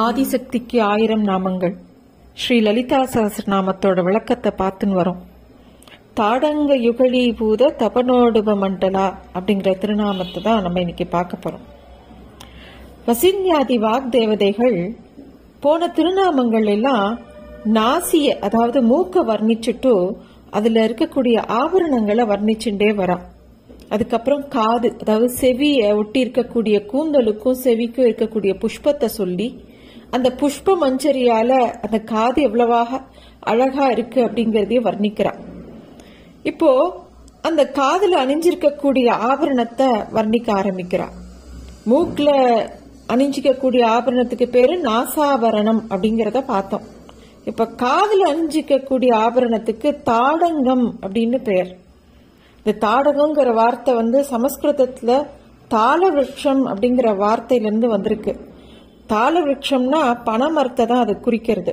ஆதிசக்திக்கு ஆயிரம் நாமங்கள். ஸ்ரீ லலிதா சகஸ்ரநாமத்தோட விளக்கத்தை பார்த்துன்னு வரோம். தாடங்க யுகழி பூத தபனோடுப மண்டலா அப்படிங்கிற திருநாமத்தை தான் நம்ம இன்னைக்கு பார்க்க போறோம். வசின்யாதி வாக்தேவதைகள் போன திருநாமங்கள் எல்லாம் நாசிய அதாவது மூக்க வர்ணிச்சுட்டு அதுல இருக்கக்கூடிய ஆபரணங்களை வர்ணிச்சுட்டே வரா. அதுக்கப்புறம் காது அதாவது செவிய ஒட்டி இருக்கக்கூடிய கூந்தலுக்கும் செவிக்கும் இருக்கக்கூடிய புஷ்பத்தை சொல்லி அந்த புஷ்ப மஞ்சரியால அந்த காது எவ்வளவாக அழகா இருக்கு அப்படிங்கறதையும் வர்ணிக்கிறான். இப்போ அந்த காதில் அணிஞ்சிருக்கக்கூடிய ஆபரணத்தை வர்ணிக்க ஆரம்பிக்கிறான். மூக்கில் அணிஞ்சிக்கக்கூடிய ஆபரணத்துக்கு பேரு நாசாபரணம் அப்படிங்கிறத பார்த்தோம். இப்ப காதில் அணிஞ்சிக்கக்கூடிய ஆபரணத்துக்கு தாடங்கம் அப்படின்னு பெயர். இந்த தாடகங்கிற வார்த்தை வந்து சமஸ்கிருதத்துல தாள விருட்சம் அப்படிங்கிற வார்த்தையிலேருந்து வந்திருக்கு. தாள விருட்சம்னா பணமரத்தை தான் அது குறிக்கிறது.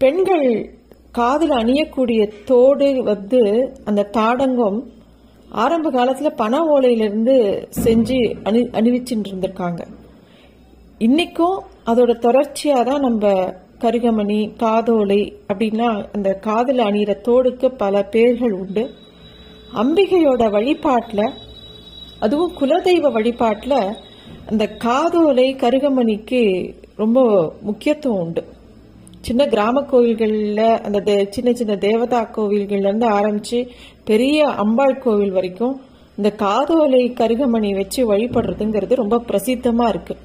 பெண்கள் காதில் அணியக்கூடிய தோடு வந்து அந்த தாடங்கம் ஆரம்ப காலத்தில் பண ஓலையிலிருந்து செஞ்சு அணி அணிவிச்சுட்டு இருந்திருக்காங்க இன்றைக்கும் அதோட தொடர்ச்சியாக தான் நம்ம கருகமணி காதோலை அப்படின்னா அந்த காதில் அணியிற தோடுக்கு பல பேர்கள் உண்டு. அம்பிகையோட வழிபாட்டில் அதுவும் குலதெய்வ வழிபாட்டில் அந்த காதோலை கருகமணிக்கு ரொம்ப முக்கியத்துவம் உண்டு. சின்ன கிராம கோவில்களில் அந்த தே- சின்ன சின்ன தேவதா கோவில்கள்லேருந்து ஆரம்பித்து பெரிய அம்பாள் கோவில் வரைக்கும் இந்த காதோலை கருகமணி வச்சு வழிபடுறதுங்கிறது ரொம்ப பிரசித்தமாக இருக்குது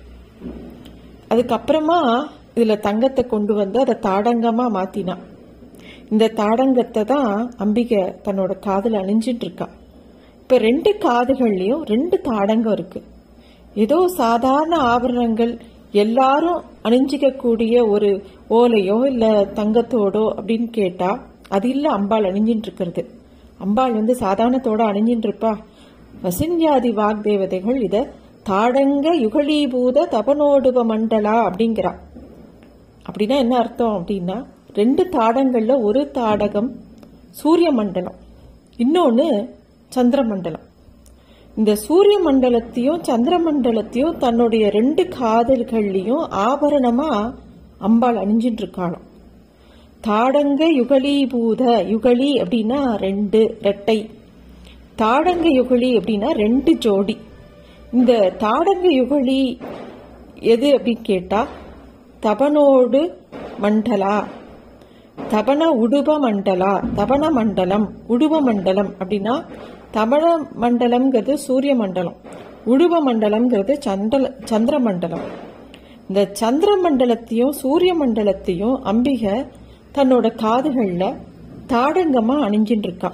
அதுக்கப்புறமா இதில் தங்கத்தை கொண்டு வந்து அதை தாடங்கமாக மாற்றினான் இந்த தாடங்கத்தை தான் அம்பிகை தன்னோட காதில் அணிஞ்சிட்டு இருக்கா. இப்போ ரெண்டு காதுகள்லேயும் ரெண்டு தாடங்கம் இருக்குது ஏதோ சாதாரண ஆபரணங்கள் எல்லாரும் அணிஞ்சிக்கக்கூடிய ஒரு ஓலையோ இல்ல தங்கத்தோடோ அப்படின்னு கேட்டா அது இல்ல அம்பாள் அணிஞ்சிட்டு இருக்கிறது அம்பாள் வந்து சாதாரணத்தோட அணிஞ்சிட்டு இருப்பா வாக் வாக்தேவதைகள் இத தாடங்க யுகலீபூத தபனோடுப மண்டலா அப்படிங்கிறா. அப்படின்னா என்ன அர்த்தம் அப்படின்னா ரெண்டு தாடங்கள்ல ஒரு தாடகம் சூரிய மண்டலம். இன்னொன்னு சந்திர மண்டலம். இந்த சூரிய மண்டலத்தையும் சந்திர மண்டலத்தையும் தன்னுடைய ரெண்டு காதல்கள்லையும் ஆபரணமா அம்பாள் அணிஞ்சிட்டு இருக்காளாம் தாடங்க யுகலீபூத யுகலி அப்படின்னா ரெண்டு ரெட்டை. தாடங்க யுகலி அப்படின்னா ரெண்டு ஜோடி. இந்த தாடங்க யுகலி எது அப்படின்னு கேட்டா தபனோடு மண்டலா. தபன உடுப மண்டலா தபன மண்டலம் உடுப மண்டலம் அப்படின்னா தமிழ மண்டலம்ங்கிறது சூரிய மண்டலம் உழுவ மண்டலம்ங்கிறது சந்திர சந்திர மண்டலம் இந்த சந்திர மண்டலத்தையும் சூரிய மண்டலத்தையும் அம்பிகை தன்னோட காதுகளில் தாடங்கமாக அணிஞ்சின்னு இருக்கா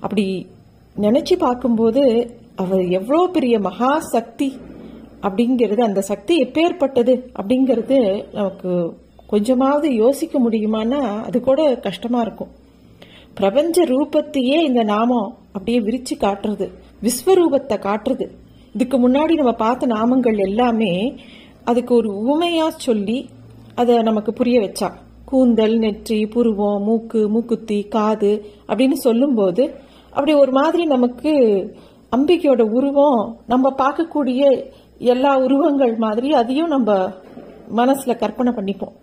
அப்படி நினச்சி பார்க்கும்போது அவர் எவ்வளோ பெரிய மகா சக்தி அப்படிங்கிறது அந்த சக்தி எப்பேற்பட்டது அப்படிங்கிறது நமக்கு கொஞ்சமாவது யோசிக்க முடியுமான்னா அது கூட கஷ்டமாக இருக்கும். பிரபஞ்ச ரூபத்தையே இந்த நாமம் அப்படியே விரிச்சு காட்டுறது விஸ்வரூபத்தை காட்டுறது. இதுக்கு முன்னாடி நம்ம பார்த்த நாமங்கள் எல்லாமே அதுக்கு ஒரு உமையா சொல்லி அதை நமக்கு புரிய வச்சா. கூந்தல் நெற்றி புருவம் மூக்கு மூக்குத்தி காது அப்படின்னு சொல்லும்போது அப்படி ஒரு மாதிரி நமக்கு அம்பிகையோட உருவம் நம்ம பார்க்கக்கூடிய எல்லா உருவங்கள் மாதிரி அதையும் நம்ம மனசுல கற்பனை பண்ணிப்போம்.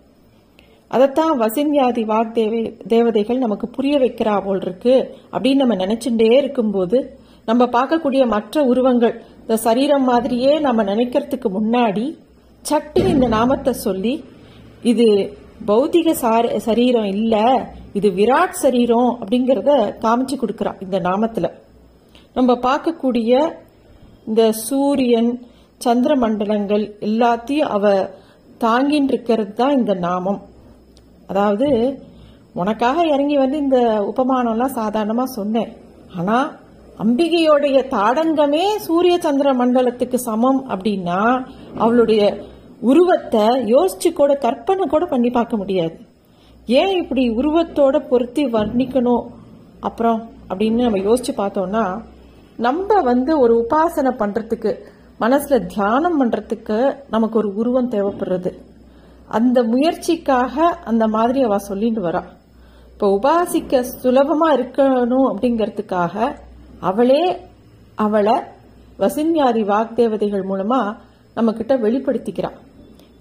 அதைத்தான் வசின்யாதி வாக்தேவை தேவதைகள் நமக்கு புரிய வைக்கிறா போல் இருக்கு அப்படின்னு நம்ம நினைச்சுட்டே இருக்கும்போது நம்ம பார்க்கக்கூடிய மற்ற உருவங்கள் இந்த சரீரம் மாதிரியே நம்ம நினைக்கிறதுக்கு முன்னாடி சட்டு இந்த நாமத்தை சொல்லி இது பௌத்திக சார- சரீரம் இல்ல இது விராட் சரீரம் அப்படிங்கிறத காமிச்சு கொடுக்கறா இந்த நாமத்துல. நம்ம பார்க்கக்கூடிய இந்த சூரியன் சந்திர மண்டலங்கள் எல்லாத்தையும் அவ தாங்கின்னு இருக்கிறது தான் இந்த நாமம். அதாவது உனக்காக இறங்கி வந்து இந்த உபமானம்லாம் சாதாரணமா சொன்னேன். ஆனா அம்பிகையோடைய தாடங்கமே சூரிய சந்திர மண்டலத்துக்கு சமம் அப்படின்னா அவளுடைய உருவத்தை யோசிச்சு கூட கற்பனை கூட பண்ணி பார்க்க முடியாது. ஏன் இப்படி உருவத்தோட பொருத்தி வர்ணிக்கணும்? அப்புறம் அப்படின்னு நம்ம யோசிச்சு பார்த்தோம்னா நம்ம வந்து ஒரு உபாசனை பண்றதுக்கு மனசுல தியானம் பண்றதுக்கு நமக்கு ஒரு உருவம் தேவைப்படுறது. அந்த முயற்சிக்காக அந்த மாதிரி அவ சொல்லிட்டு வரா. இப்போ உபாசிக்க சுலபமா இருக்கணும் அப்படிங்கிறதுக்காக அவளே அவளை வசின்யாதி வாக்தேவதைகள் மூலமா நம்ம கிட்ட வெளிப்படுத்திக்கிறான்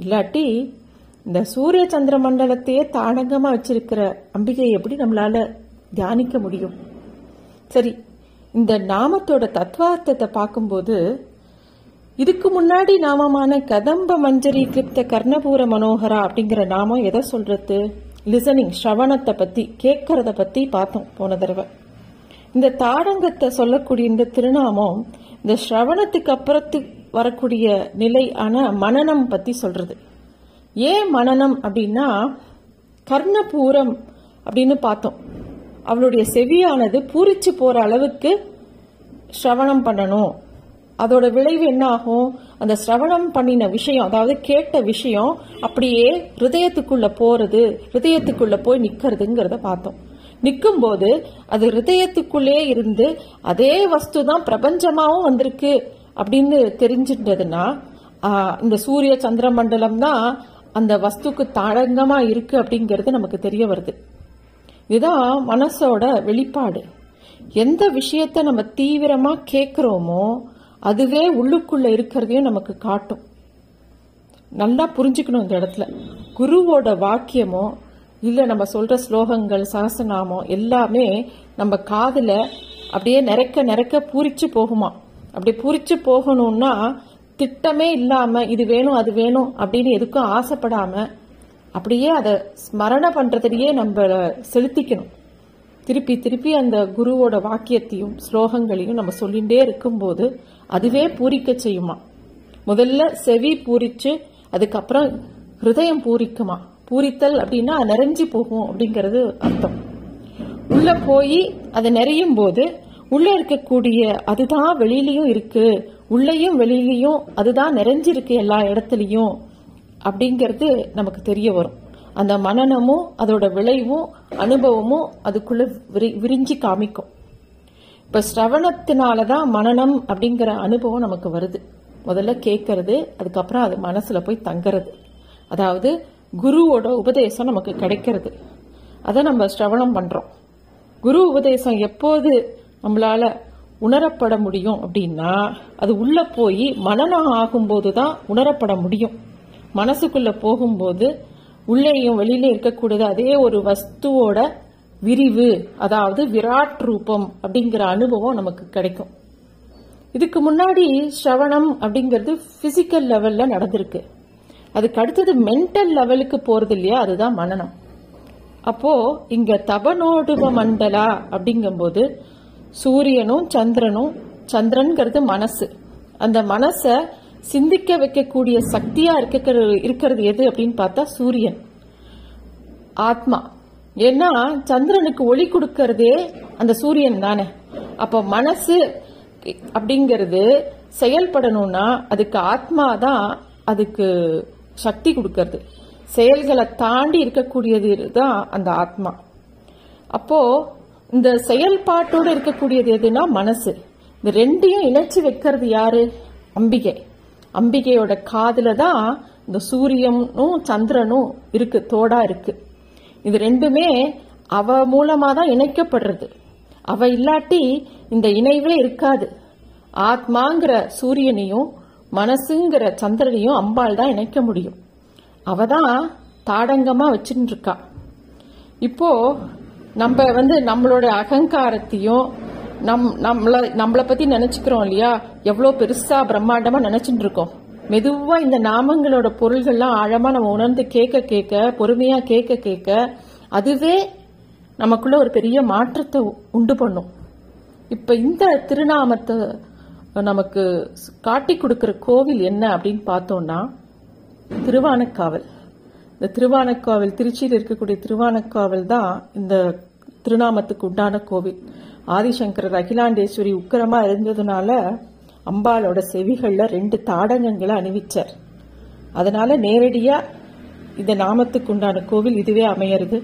இல்லாட்டி இந்த சூரிய சந்திர மண்டலத்தையே தாடங்கமா வச்சிருக்கிற அம்பிகையை எப்படி நம்மளால தியானிக்க முடியும்? சரி இந்த நாமத்தோட தத்துவார்த்தத்தை பார்க்கும்போது இதுக்கு முன்னாடி நாமமான கதம்ப மஞ்சரி கிருப்த கர்ணபூர மனோகரா அப்படிங்கிற நாமம் எதை சொல்றது? லிசனிங் ஸ்ரவணத்தை பத்தி கேட்கறத பத்தி பார்த்தோம் போன தடவை. இந்த தாடங்கத்தை சொல்லக்கூடிய இந்த திருநாமம் இந்த ஸ்ரவணத்துக்கு அப்புறத்து வரக்கூடிய நிலை ஆன மனநம் பத்தி சொல்றது. ஏன் மனநம் அப்படின்னா கர்ணபூரம் அப்படின்னு பார்த்தோம். அவளுடைய செவியானது பூரிச்சு போற அளவுக்கு ஸ்ரவணம் பண்ணணும். அதோட விளைவு என்ன ஆகும் அந்த சிரவணம் பண்ணின விஷயம் அதாவது கேட்ட விஷயம் அப்படியே ஹிருதயத்துக்குள்ள போறது ஹிருதயத்துக்குள்ள போய் நிக்கிறதுங்கிறத பார்த்தோம். நிற்கும் போது அது ஹிருதயத்துக்குள்ளே இருந்து அதே வஸ்து தான் பிரபஞ்சமாவும் வந்திருக்கு அப்படின்னு தெரிஞ்சிட்டதுன்னா இந்த சூரிய சந்திர மண்டலம் தான் அந்த வஸ்துக்கு தாடங்கமா இருக்கு அப்படிங்கிறது நமக்கு தெரிய வருது. இதுதான் மனசோட வெளிப்பாடு. எந்த விஷயத்த நம்ம தீவிரமா கேட்கிறோமோ அதுவே உள்ளுக்குள்ள இருக்கிறதையும் நமக்கு காட்டும். நல்லா புரிஞ்சுக்கணும் இந்த இடத்துல. குருவோட வாக்கியமோ இல்லை நம்ம சொல்ற ஸ்லோகங்கள் சகசநாமம் எல்லாமே நம்ம காதில் அப்படியே நிறைக்க நிறைக்க பூரிச்சு போகுமா? அப்படி பூரிச்சு போகணும்னா திட்டமே இல்லாம இது வேணும் அது வேணும் அப்படின்னு எதுக்கும் ஆசைப்படாம அப்படியே அதை ஸ்மரண பண்றதுலயே நம்ம செலுத்திக்கணும். திருப்பி திருப்பி அந்த குருவோட வாக்கியத்தையும் ஸ்லோகங்களையும் நம்ம சொல்லிகிட்டே இருக்கும்போது அதுவே பூரிக்க செய்யுமா? முதல்ல செவி பூரிச்சு அதுக்கப்புறம் ஹிருதயம் பூரிக்குமா? பூரித்தல் அப்படின்னா நிறைஞ்சு போகும் அப்படிங்கிறது அர்த்தம். உள்ள போய் அது நிறையும் போது உள்ள இருக்கக்கூடிய அதுதான் வெளியிலயும் இருக்கு உள்ளேயும் வெளியிலையும் அதுதான் நிறைஞ்சிருக்கு எல்லா இடத்துலையும் அப்படிங்கிறது நமக்கு தெரிய வரும். அந்த மனநமும் அதோட விளைவும் அனுபவமும் அதுக்குள்ள விரி- விரிஞ்சு காமிக்கும். இப்ப ஸ்ரவணத்தினால தான் மனநம் அப்படிங்கிற அனுபவம் நமக்கு வருது. முதல்ல கேட்கறது அதுக்கப்புறம் அது மனசுல போய் தங்குறது. அதாவது குருவோட உபதேசம் நமக்கு கிடைக்கிறது. அதை நம்ம ஸ்ரவணம் பண்றோம். குரு உபதேசம் எப்போது நம்மளால உணரப்பட முடியும் அப்படின்னா அது உள்ள போய் மனநம் ஆகும்போது தான் உணரப்பட முடியும். மனசுக்குள்ள போகும்போது உள்ளேயும் வெளியில இருக்கக்கூடியது அதே ஒரு வஸ்துவோட விரிவு அதாவது விராட் ரூபம் அப்படிங்கிற அனுபவம் நமக்கு கிடைக்கும். இதுக்கு முன்னாடி ஸ்ரவணம் அப்படிங்கிறது பிசிக்கல் லெவல்ல நடந்திருக்கு. அதுக்கு அடுத்தது மென்டல் லெவலுக்கு போறது இல்லையா? அதுதான் மனநம். அப்போ இங்க தபனோடுவ மண்டலா அப்படிங்கும்போது சூரியனும் சந்திரனும் சந்திரன்கிறது மனசு. அந்த மனசை சிந்திக்க வைக்கக்கூடிய சக்தியா இருக்க இருக்கிறது எது அப்படின்னு பார்த்தா சூரியன். ஆத்மா. ஏன்னா சந்திரனுக்கு ஒளி கொடுக்கறதே அந்த சூரியன் தானே. அப்போ மனசு அப்படிங்கிறது செயல்படணும்னா அதுக்கு ஆத்மா தான் அதுக்கு சக்தி கொடுக்கறது. செயல்களை தாண்டி இருக்கக்கூடியது தான் அந்த ஆத்மா. அப்போ இந்த செயல்பாட்டோட இருக்கக்கூடியது எதுனா மனசு. இந்த ரெண்டையும் இணைச்சு வைக்கிறது யாரு? அம்பிகை. அம்பிகையோட காதில் தான் இந்த சூரியனும் சந்திரனும் இருக்கு தோடா இருக்கு. இது ரெண்டுமே அவ மூலமாக தான் இணைக்கப்படுறது. அவ இல்லாட்டி இந்த இணைவே இருக்காது. ஆத்மாங்கிற சூரியனையும் மனசுங்கிற சந்திரனையும் அம்பாள் தான் இணைக்க முடியும். அவ தான் தாடங்கமாக வச்சுட்டு இருக்கா இப்போ நம்ம வந்து நம்மளோட அகங்காரத்தையும் நம் நம்மளை நம்மளை பத்தி நினைச்சுக்கிறோம் இல்லையா? எவ்வளவு பெருசா பிரம்மாண்டமா நினைச்சுட்டு இருக்கோம். மெதுவா இந்த நாமங்களோட பொருள்கள்லாம் ஆழமா நம்ம உணர்ந்து கேட்க கேட்க பொறுமையா கேட்க கேட்க அதுவே நமக்குள்ள ஒரு பெரிய மாற்றத்தை உண்டு பண்ணும். இப்ப இந்த திருநாமத்தை நமக்கு காட்டி கொடுக்கிற கோவில் என்ன அப்படின்னு பார்த்தோம்னா திருவானக்காவல். இந்த திருவானக்காவல் திருச்சியில் இருக்கக்கூடிய திருவானக்காவல் தான் இந்த திருநாமத்துக்கு உண்டான கோவில். ஆதிசங்கரர் அகிலாண்டேஸ்வரி உக்கிரமாக இருந்ததுனால அம்பாளோட செவிகளில் ரெண்டு தாடகங்களை அணிவிச்சார். அதனால நேரடியாக இந்த நாமத்துக்கு உண்டான கோவில் இதுவே அமையறது.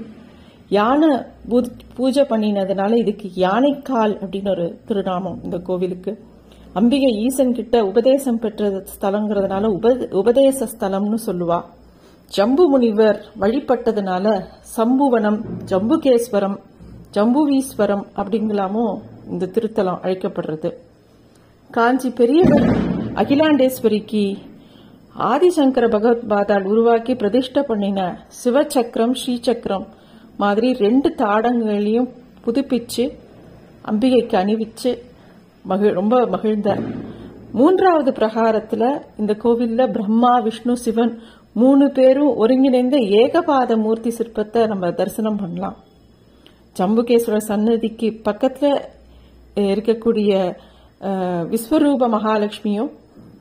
யானை பூ- பூஜை பண்ணினதுனால இதுக்கு யானைக்கால் அப்படின்னு ஒரு திருநாமம் இந்த கோவிலுக்கு. அம்பிகை ஈசன் கிட்ட உபதேசம் பெற்ற ஸ்தலங்கிறதுனால உப- உபதேச ஸ்தலம்னு சொல்லுவா. ஜம்பு முனிவர் வழிபட்டதுனால சம்புவனம் ஜம்புகேஸ்வரம் ஜம்புவீஸ்வரம் அப்படிங்கலாமோ இந்த திருத்தலம் அழைக்கப்படுறது. காஞ்சி பெரியவர் அகிலாண்டேஸ்வரிக்கு ஆதிசங்கர பகவத் பாதால் உருவாக்கி பிரதிஷ்டை பண்ணின சிவசக்கரம் ஸ்ரீசக்கரம் மாதிரி ரெண்டு தாடங்களையும் புதுப்பிச்சு அம்பிகைக்கு அணிவிச்சு மகிழ் ரொம்ப மகிழ்ந்தார் மூன்றாவது பிரகாரத்துல இந்த கோவில்ல பிரம்மா விஷ்ணு சிவன் மூணு பேரும் ஒருங்கிணைந்த ஏகபாத மூர்த்தி சிற்பத்தை நம்ம தரிசனம் பண்ணலாம். ஜம்புகேஸ்வரர் சன்னதிக்கு பக்கத்துல இருக்கக்கூடிய விஸ்வரூப மகாலட்சுமியும்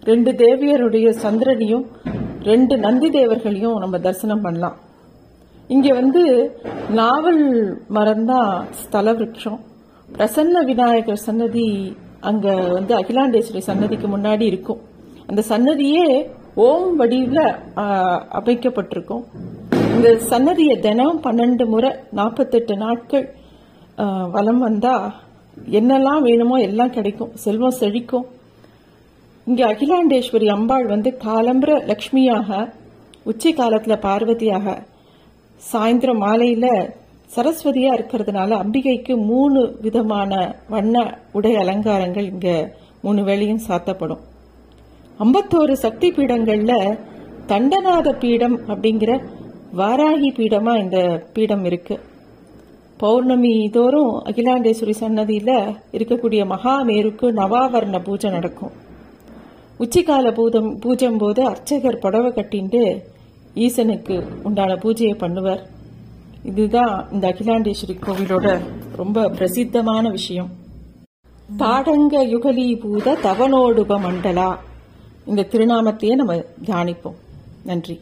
ரெண்டு தேவியருடைய சந்திரனையும் ரெண்டு நந்தி தேவர்களையும் நம்ம தரிசனம் பண்ணலாம். இங்க வந்து நாவல் மரம்தான் ஸ்தல விரட்சம். பிரசன்ன விநாயகர் சன்னதி அங்க வந்து அகிலாண்டேஸ்வரி சன்னதிக்கு முன்னாடி இருக்கும். அந்த சன்னதியே ஓம் வடிவில் அமைக்கப்பட்டிருக்கும். இந்த சன்னதியை தினம் பன்னெண்டு முறை நாற்பத்தெட்டு நாட்கள் வலம் வந்தா என்னெல்லாம் வேணுமோ எல்லாம் கிடைக்கும். செல்வம் செழிக்கும். இங்கே அகிலாண்டேஸ்வரி அம்பாள் வந்து காலம்பர லக்ஷ்மியாக உச்சி காலத்தில் பார்வதியாக சாயந்தரம் மாலையில் சரஸ்வதியாக இருக்கிறதுனால அம்பிகைக்கு மூணு விதமான வண்ண உடை அலங்காரங்கள் இங்கே மூணு வேளையும் சாத்தப்படும். ஐம்பத்தோரு சக்தி பீடங்களில் தண்டநாத பீடம் அப்படிங்கிற வாராகி பீடமா இந்த பீடம் இருக்கு. பௌர்ணமி தோறும் அகிலாண்டேஸ்வரி சன்னதியில இருக்கக்கூடிய மகாமேருக்கு நவாவர்ண பூஜை நடக்கும். உச்சிக்கால பூதம் பூஜம் போது அர்ச்சகர் புடவை கட்டிண்டு ஈசனுக்கு உண்டான பூஜையை பண்ணுவார். இதுதான் இந்த அகிலாண்டேஸ்வரி கோவிலோட ரொம்ப பிரசித்தமான விஷயம். தாடங்க யுகலீபூத தவனோடுப மண்டலா. இந்த திருநாமத்தையே நம்ம தியானிப்போம். நன்றி.